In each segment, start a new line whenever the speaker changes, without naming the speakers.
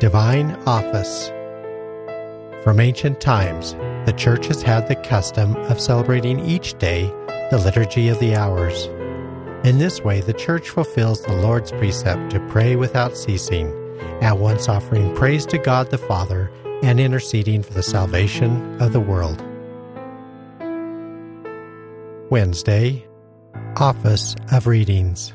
Divine Office. From ancient times, the Church has had the custom of celebrating each day the Liturgy of the Hours. In this way, the Church fulfills the Lord's precept to pray without ceasing, at once offering praise to God the Father and interceding for the salvation of the world. Wednesday, Office of Readings.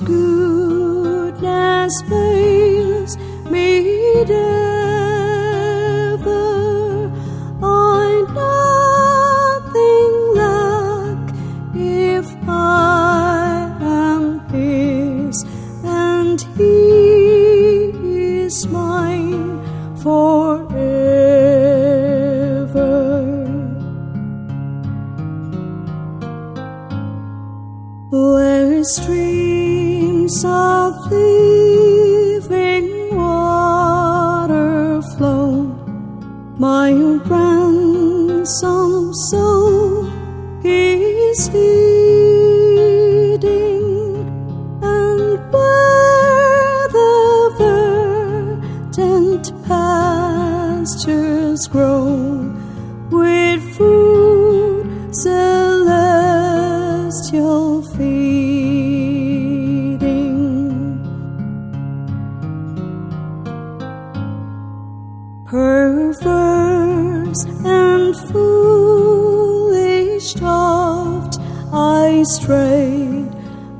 Goodness fails me ever. I nothing lack if I am His, and He is mine forever. Where of living water flow, my I strayed,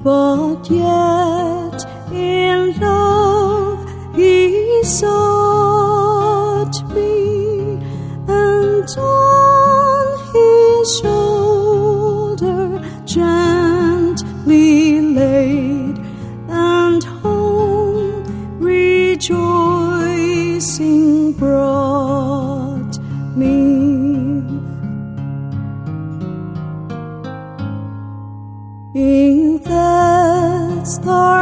but yet in love He sought me, and on His shoulder gently laid, and home rejoicing brought that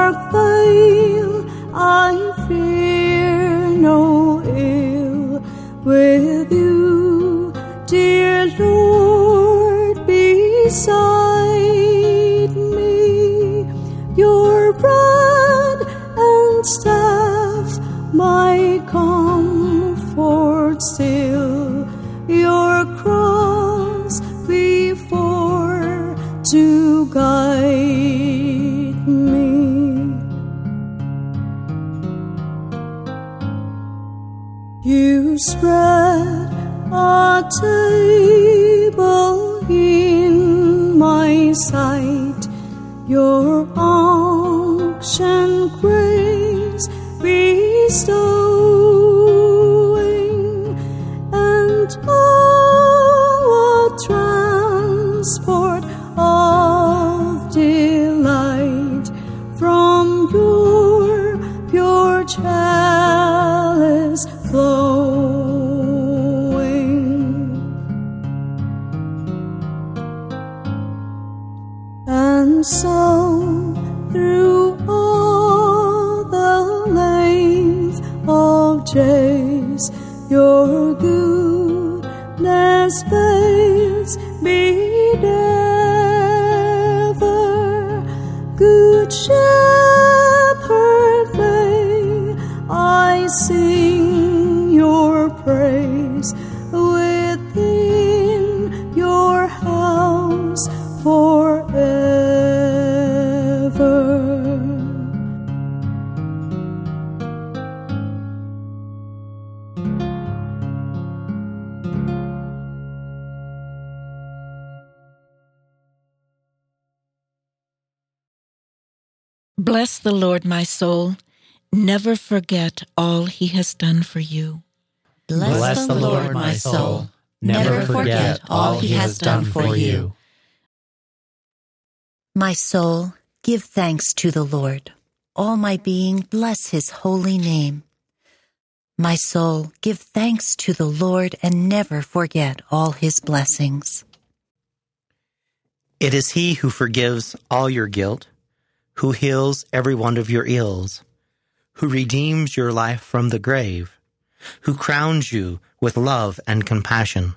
your
Bless the Lord, my soul, Never forget all he has done for you.
Bless,
Bless
the Lord, my soul. Never forget all he has done for you.
My soul, give thanks to the Lord. All my being, bless his holy name. My soul, give thanks to the Lord and never forget all his blessings.
It is he who forgives all your guilt, who heals every one of your ills, who redeems your life from the grave, who crowns you with love and compassion,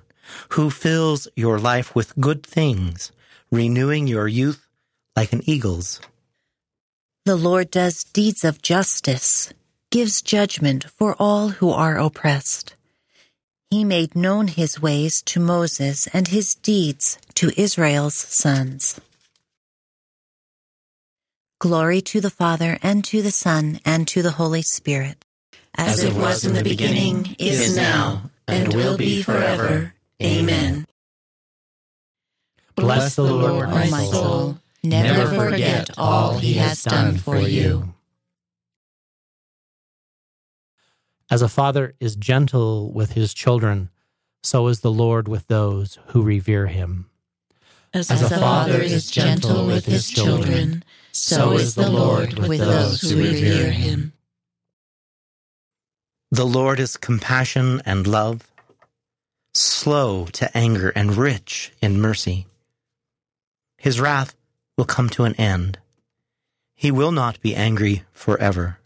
who fills your life with good things, renewing your youth like an eagle's.
The Lord does deeds of justice, gives judgment for all who are oppressed. He made known his ways to Moses and his deeds to Israel's sons. Glory to the Father, and to the Son, and to the Holy Spirit.
As it was in the beginning, is now, and will be forever. Amen.
Bless the Lord,
my soul. Never forget all he has done for you.
As a father is gentle with his children, so is the Lord with those who revere him.
As,
As a father is gentle with his children, so is the Lord with those who revere him.
The Lord is compassion and love, slow to anger and rich in mercy. His wrath will come to an end. He will not be angry forever.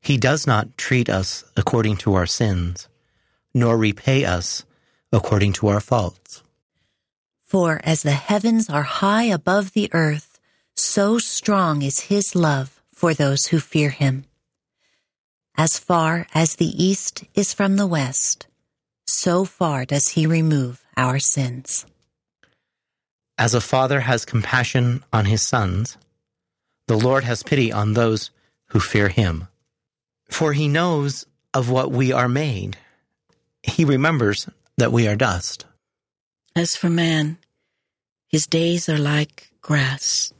He does not treat us according to our sins, nor repay us according to our faults.
For as the heavens are high above the earth, so strong is his love for those who fear him. As far as the east is from the west, so far does he remove our sins.
As a father has compassion on his sons, the Lord has pity on those who fear him. For he knows of what we are made. He remembers that we are dust.
As for man, his days are like grass.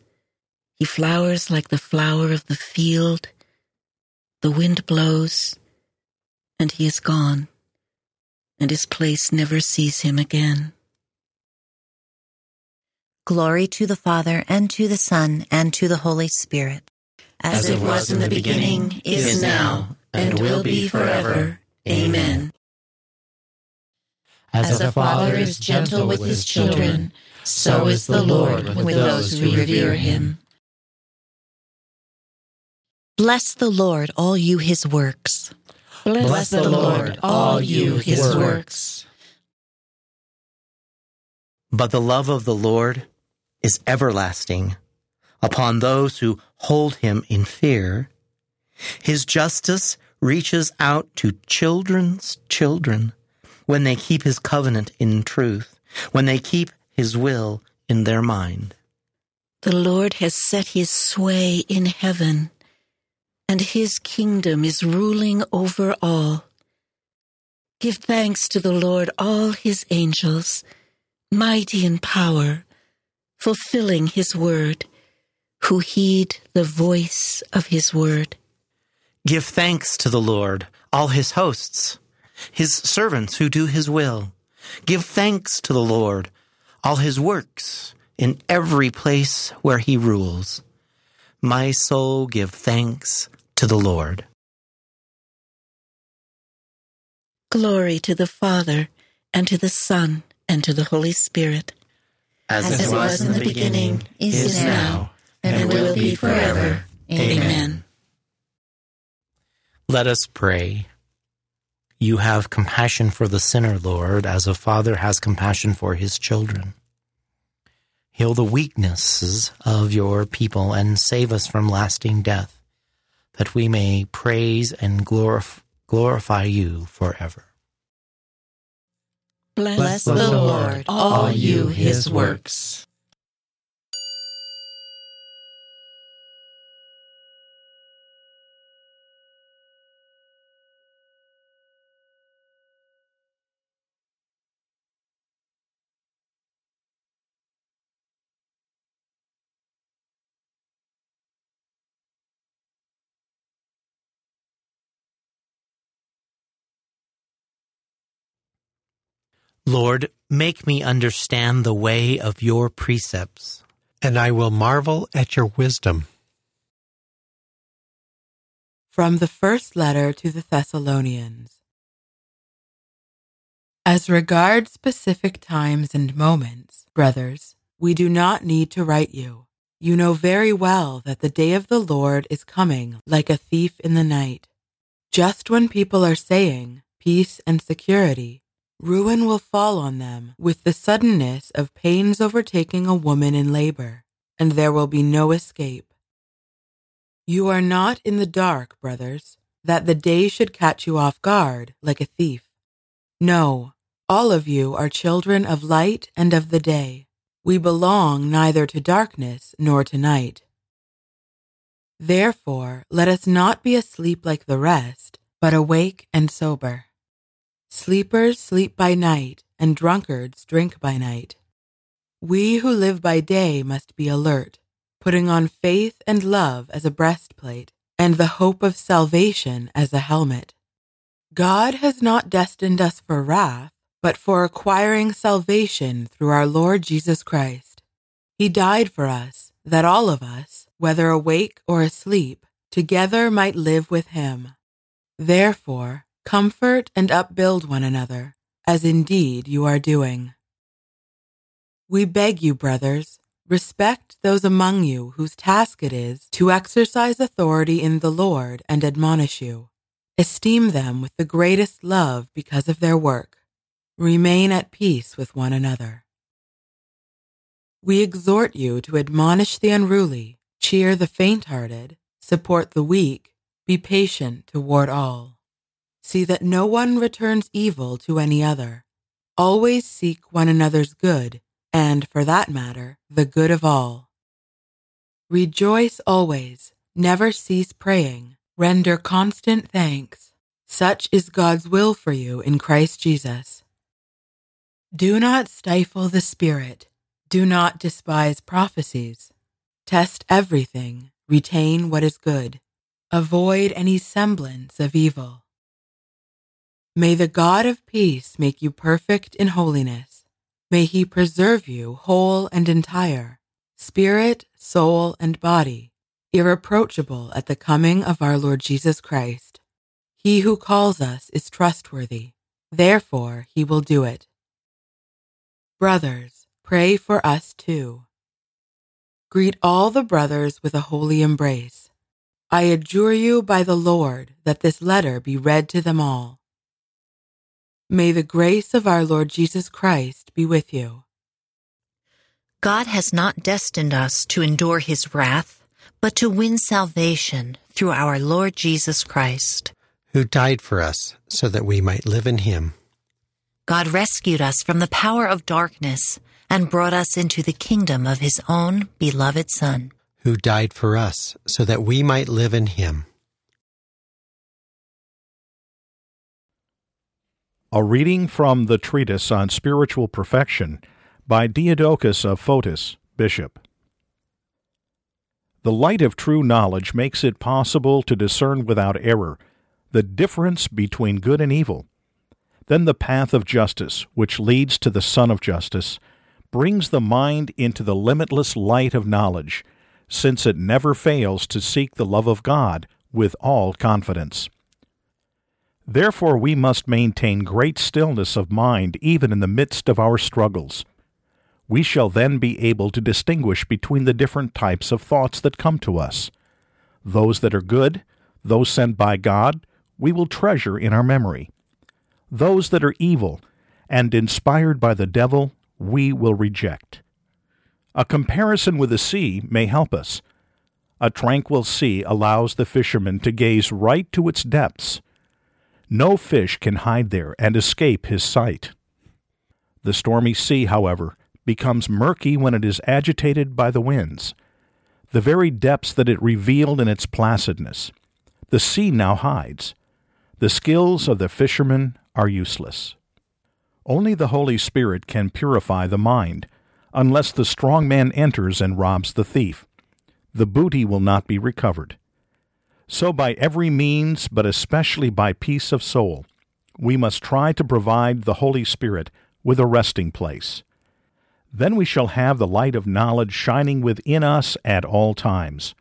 He flowers like the flower of the field. The wind blows, and he is gone, and his place never sees him again.
Glory to the Father, and to the Son, and to the Holy Spirit.
As it was in the beginning, is now, and will be forever. Amen. As a father is gentle with his children, so is the Lord with those who revere him.
Bless the Lord, all you his works.
Bless the Lord, all you his works.
But the love of the Lord is everlasting upon those who hold him in fear. His justice reaches out to children's children when they keep his covenant in truth, when they keep his will in their mind.
The Lord has set his sway in heaven, and his kingdom is ruling over all. Give thanks to the Lord, all his angels, mighty in power, fulfilling his word, who heed the voice of his word.
Give thanks to the Lord, all his hosts, his servants who do his will. Give thanks to the Lord, all his works, in every place where he rules. My soul give thanks to the Lord.
Glory to the Father, and to the Son, and to the Holy Spirit.
As, it was in the beginning, is now, and will be forever. Amen.
Let us pray. You have compassion for the sinner, Lord, as a father has compassion for his children. Heal the weaknesses of your people and save us from lasting death, that we may praise and glorif- glorify you forever.
Bless,
Bless the Lord, all you his works.
Lord, make me understand the way of your precepts.
And I will marvel at your wisdom.
From the first letter to the Thessalonians. As regards specific times and moments, brothers, we do not need to write you. You know very well that the day of the Lord is coming like a thief in the night. Just when people are saying peace and security, ruin will fall on them with the suddenness of pains overtaking a woman in labor, and there will be no escape. You are not in the dark, brothers, that the day should catch you off guard like a thief. No, all of you are children of light and of the day. We belong neither to darkness nor to night. Therefore, let us not be asleep like the rest, but awake and sober. Sleepers sleep by night, and drunkards drink by night. We who live by day must be alert putting on faith and love as a breastplate, and the hope of salvation as a helmet. God has not destined us for wrath, but for acquiring salvation through our Lord Jesus Christ. He died for us, that all of us, whether awake or asleep, together might live with him. Therefore, comfort and upbuild one another, as indeed you are doing. We beg you, brothers, Respect those among you whose task it is to exercise authority in the Lord and admonish you. Esteem them with the greatest love because of their work. Remain at peace with one another. We exhort you to admonish the unruly, cheer the faint hearted, support the weak, be patient toward all. See that no one returns evil to any other. Always seek one another's good and, for that matter, the good of all. Rejoice always, never cease praying, render constant thanks. Such is God's will for you in Christ Jesus. Do not stifle the Spirit. Do not despise prophecies. Test everything. Retain what is good. Avoid any semblance of evil. May the God of peace make you perfect in holiness May he preserve you whole and entire, spirit, soul, and body, irreproachable at the coming of our Lord Jesus Christ. He who calls us is trustworthy, therefore he will do it. Brothers, pray for us too. Greet all the brothers with a holy embrace. I adjure you by the Lord that this letter be read to them all. May the grace of our Lord Jesus Christ be with you.
God has not destined us to endure his wrath, but to win salvation through our Lord Jesus Christ,
who died for us so that we might live in him.
God rescued us from the power of darkness and brought us into the kingdom of his own beloved Son,
who died for us so that we might live in him.
A reading from the Treatise on Spiritual Perfection by Diadochus of Photice, Bishop. The light of true knowledge makes it possible to discern without error the difference between good and evil. Then the path of justice, which leads to the Sun of Justice, brings the mind into the limitless light of knowledge, since it never fails to seek the love of God with all confidence. Therefore, we must maintain great stillness of mind even in the midst of our struggles. We shall then be able to distinguish between the different types of thoughts that come to us. Those that are good, those sent by God, we will treasure in our memory. Those that are evil and inspired by the devil, we will reject. A comparison with the sea may help us. A tranquil sea allows the fisherman to gaze right to its depths no fish can hide there and escape his sight. The stormy sea, however, becomes murky when it is agitated by the winds. The very depths that it revealed in its placidness, the sea now hides. The skills of the fisherman are useless. Only the Holy Spirit can purify the mind, unless the strong man enters and robs the thief. The booty will not be recovered. So, by every means, but especially by peace of soul, we must try to provide the Holy Spirit with a resting place. Then we shall have the light of knowledge shining within us at all times.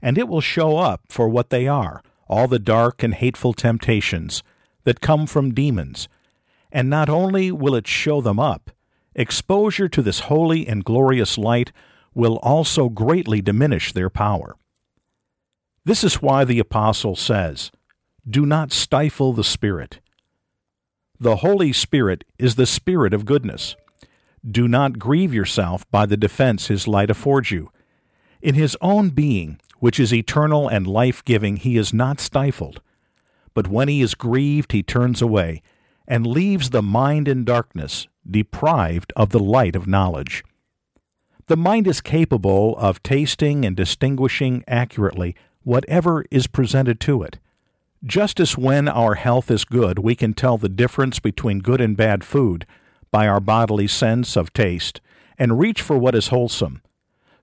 And it will show up for what they are all the dark and hateful temptations that come from demons. And not only will it show them up, exposure to this holy and glorious light will also greatly diminish their power. This is why the Apostle says, Do not stifle the Spirit. The Holy Spirit is the Spirit of goodness. Do not grieve yourself by the defense His light affords you. In His own being, which is eternal and life giving, He is not stifled. But when He is grieved, He turns away and leaves the mind in darkness, deprived of the light of knowledge. The mind is capable of tasting and distinguishing accurately whatever is presented to it. Just as when our health is good, we can tell the difference between good and bad food by our bodily sense of taste and reach for what is wholesome.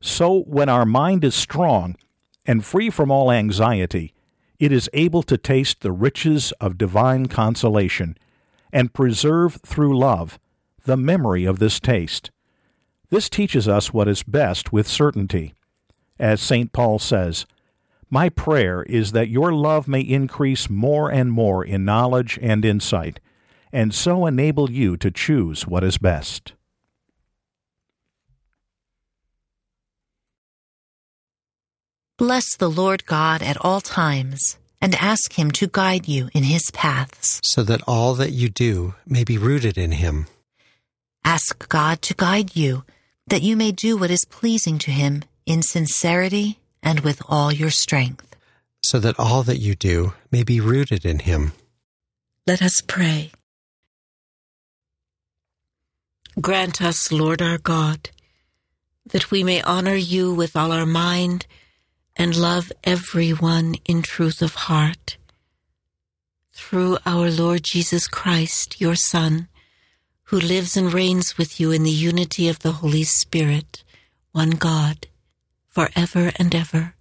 So, when our mind is strong and free from all anxiety, it is able to taste the riches of divine consolation and preserve through love the memory of this taste. This teaches us what is best with certainty. As St. Paul says, My prayer is that your love may increase more and more in knowledge and insight, and so enable you to choose what is best.
Bless the Lord God at all times, and ask Him to guide you in His paths.
so that all that you do may be rooted in Him.
Ask God to guide you, that you may do what is pleasing to Him in sincerity and with all your strength.
so that all that you do may be rooted in Him.
Let us pray. Grant us, Lord our God, that we may honor you with all our mind and love everyone in truth of heart. Through our Lord Jesus Christ, your Son, who lives and reigns with you in the unity of the Holy Spirit, one God, forever and ever.